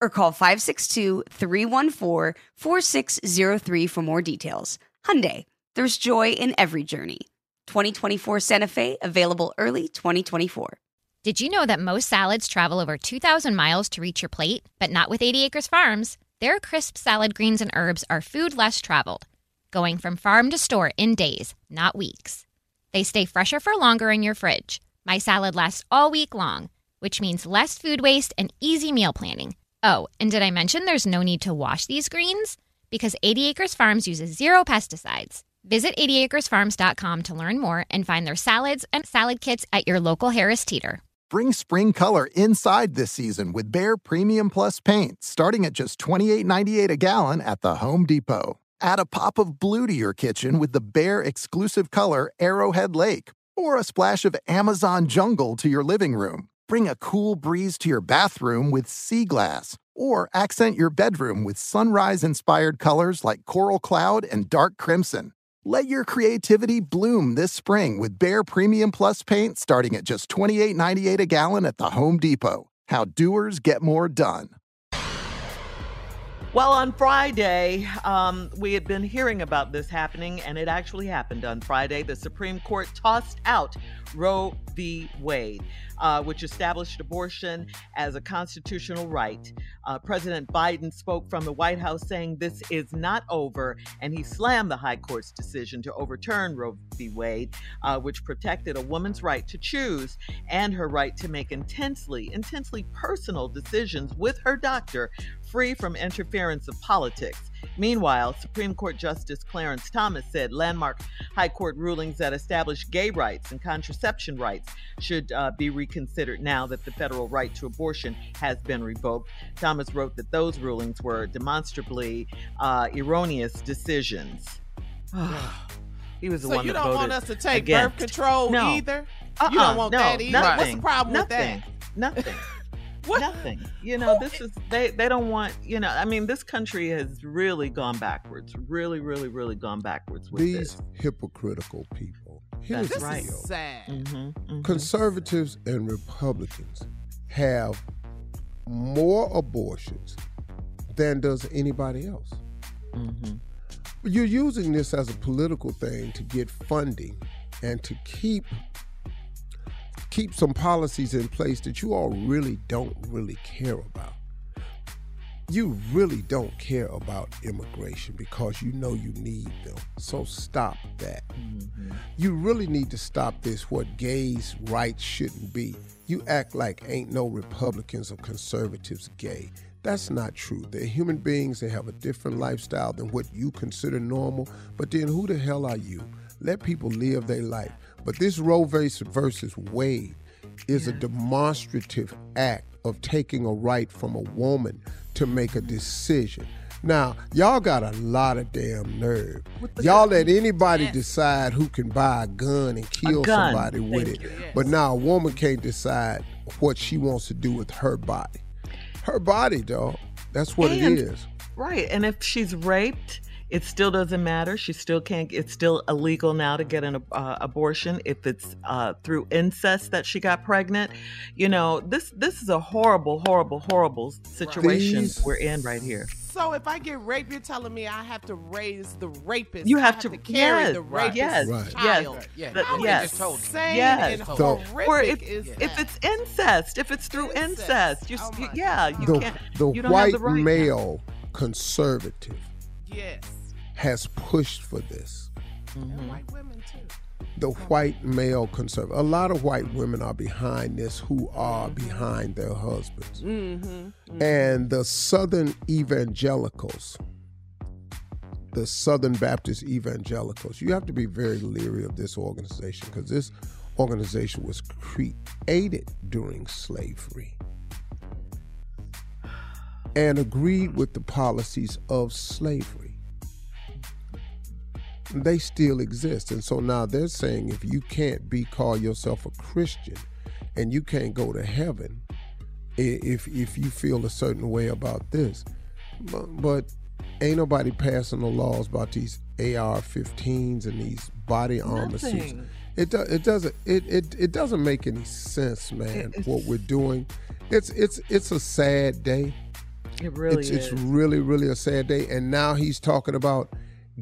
or call 562-314-4603 for more details. Hyundai, there's joy in every journey. 2024 Santa Fe, available early 2024. Did you know that most salads travel over 2,000 miles to reach your plate? But not with 80 Acres Farms. Their crisp salad greens and herbs are food less traveled, going from farm to store in days, not weeks. They stay fresher for longer in your fridge. My salad lasts all week long, which means less food waste and easy meal planning. Oh, and did I mention there's no need to wash these greens? Because 80 Acres Farms uses zero pesticides. Visit 80acresfarms.com to learn more and find their salads and salad kits at your local Harris Teeter. Bring spring color inside this season with Behr Premium Plus paint, starting at just $28.98 a gallon at the Home Depot. Add a pop of blue to your kitchen with the Behr exclusive color Arrowhead Lake, or a splash of Amazon Jungle to your living room. Bring a cool breeze to your bathroom with Sea Glass, or accent your bedroom with sunrise inspired colors like Coral Cloud and Dark Crimson. Let your creativity bloom this spring with Behr Premium Plus paint starting at just $28.98 a gallon at the Home Depot. How doers get more done. Well, on Friday, um, we had been hearing about this happening, and it actually happened on Friday. The Supreme Court tossed out Roe v. Wade, uh, which established abortion as a constitutional right. Uh, President Biden spoke from the White House saying this is not over, and he slammed the High Court's decision to overturn Roe v. Wade, uh, which protected a woman's right to choose and her right to make intensely, intensely personal decisions with her doctor free from interference of politics. Meanwhile, Supreme Court Justice Clarence Thomas said landmark High Court rulings that establish gay rights and contraception rights should uh, be reconsidered now that the federal right to abortion has been revoked. Thomas wrote that those rulings were demonstrably uh, erroneous decisions. he was the so one you that don't voted want us to take against. birth control No. either? Uh-uh, you don't want no, that either? Nothing, What's the problem nothing, with that? Nothing. Nothing. You know, this is they they don't want, you know, I mean this country has really gone backwards. Really, really, really gone backwards with These this. hypocritical people. Here's That's the right. deal. Sad. Mm-hmm, Conservatives and Republicans have more abortions than does anybody else. mm-hmm. You're using this as a political thing to get funding and to keep keep some policies in place that you all really don't really care about. You really don't care about immigration because you know you need them. So stop that. Mm-hmm. You really need to stop this what gays' rights shouldn't be. You act like ain't no Republicans or conservatives gay. That's not true. They're human beings. They have a different lifestyle than what you consider normal. But then who the hell are you? Let people live their life. But this Roe versus Wade is a demonstrative act of taking a right from a woman to make a decision. Now, y'all got a lot of damn nerve. Y'all gun? let anybody decide who can buy a gun and kill gun. somebody with Thank it. you. But now a woman can't decide what she wants to do with her body. Her body, dog. That's what And- it is. Right. And if she's raped, it still doesn't matter. She still can't, it's still illegal now to get an uh, abortion if it's uh, through incest that she got pregnant. You know, this this is a horrible, horrible, horrible situation These- we're in right here. So if I get raped, you're telling me I have to raise the rapist. You I have to- carry yes, the right, rapist yes, Right. child. yes, Yeah, That- How yes. insane Yes. and So- horrific Or if, is if that? it's incest, if it's through Incest. incest, you, s- Oh my yeah, you The, can't. the you don't white have the right now. male conservative yes, has pushed for this. Mm-hmm. white women too. The white male conservative. A lot of white women are behind this who are behind their husbands. Mm-hmm. and the Southern evangelicals, the Southern Baptist evangelicals, you have to be very leery of this organization because this organization was created during slavery and agreed with the policies of slavery. They still exist. And so now they're saying if you can't be call yourself a Christian and you can't go to heaven, if if you feel a certain way about this. But, but ain't nobody passing the laws about these AR-15s and these body armor suits. Nothing. It do, it doesn't it, it it doesn't make any sense, man. It- what we're doing, it's it's it's a sad day. It really it's is. it's really really a sad day. And now he's talking about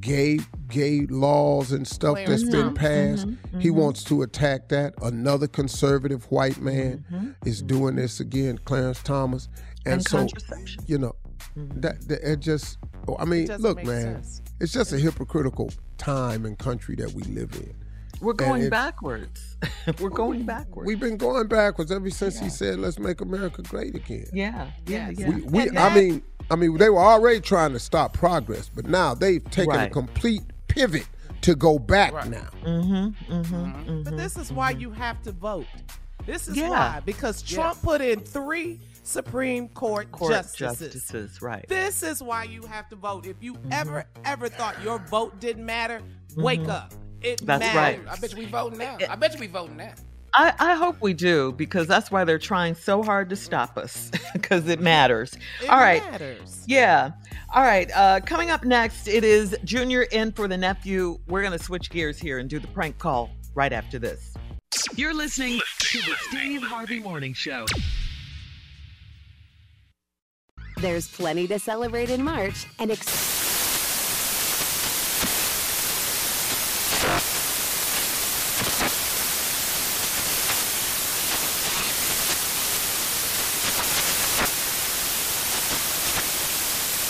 gay gay laws and stuff that's Mm-hmm. been passed. He wants to attack that. Another conservative white man is doing this again, Clarence Thomas. And, Mm-hmm. And so you know that, that it just I mean, look, man, sense. it's just a hypocritical time and country that we live in. We're going backwards. We're going backwards. We've been going backwards ever since he said, "Let's make America great again." yeah, yeah, yeah. We, we And I mean, I mean, they were already trying to stop progress, but now they've taken a complete pivot to go back Right. now. mm-hmm, mm-hmm, mm-hmm. But this is why you have to vote. This is Yeah. why because Trump put in three Supreme Court, Court justices. justices, right. This is why you have to vote. If you Mm-hmm. ever ever thought your vote didn't matter, wake up. It That's right. matters. I bet you we voting now. I bet you we voting now. I, I hope we do because that's why they're trying so hard to stop us because it matters. It All right. matters. Yeah. All right. Uh, coming up next, it is Junior in for the nephew. We're going to switch gears here and do the prank call right after this. You're listening to the Steve Harvey Morning Show. There's plenty to celebrate in March and ex-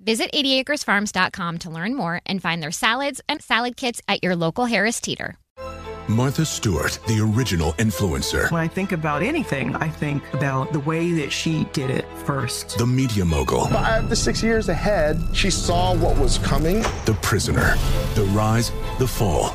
Visit 80acresfarms.com to learn more and find their salads and salad kits at your local Harris Teeter. Martha Stewart, the original influencer. When I think about anything, I think about the way that she did it first. The media mogul. Five to six years ahead, she saw what was coming. The prisoner. The rise, the fall,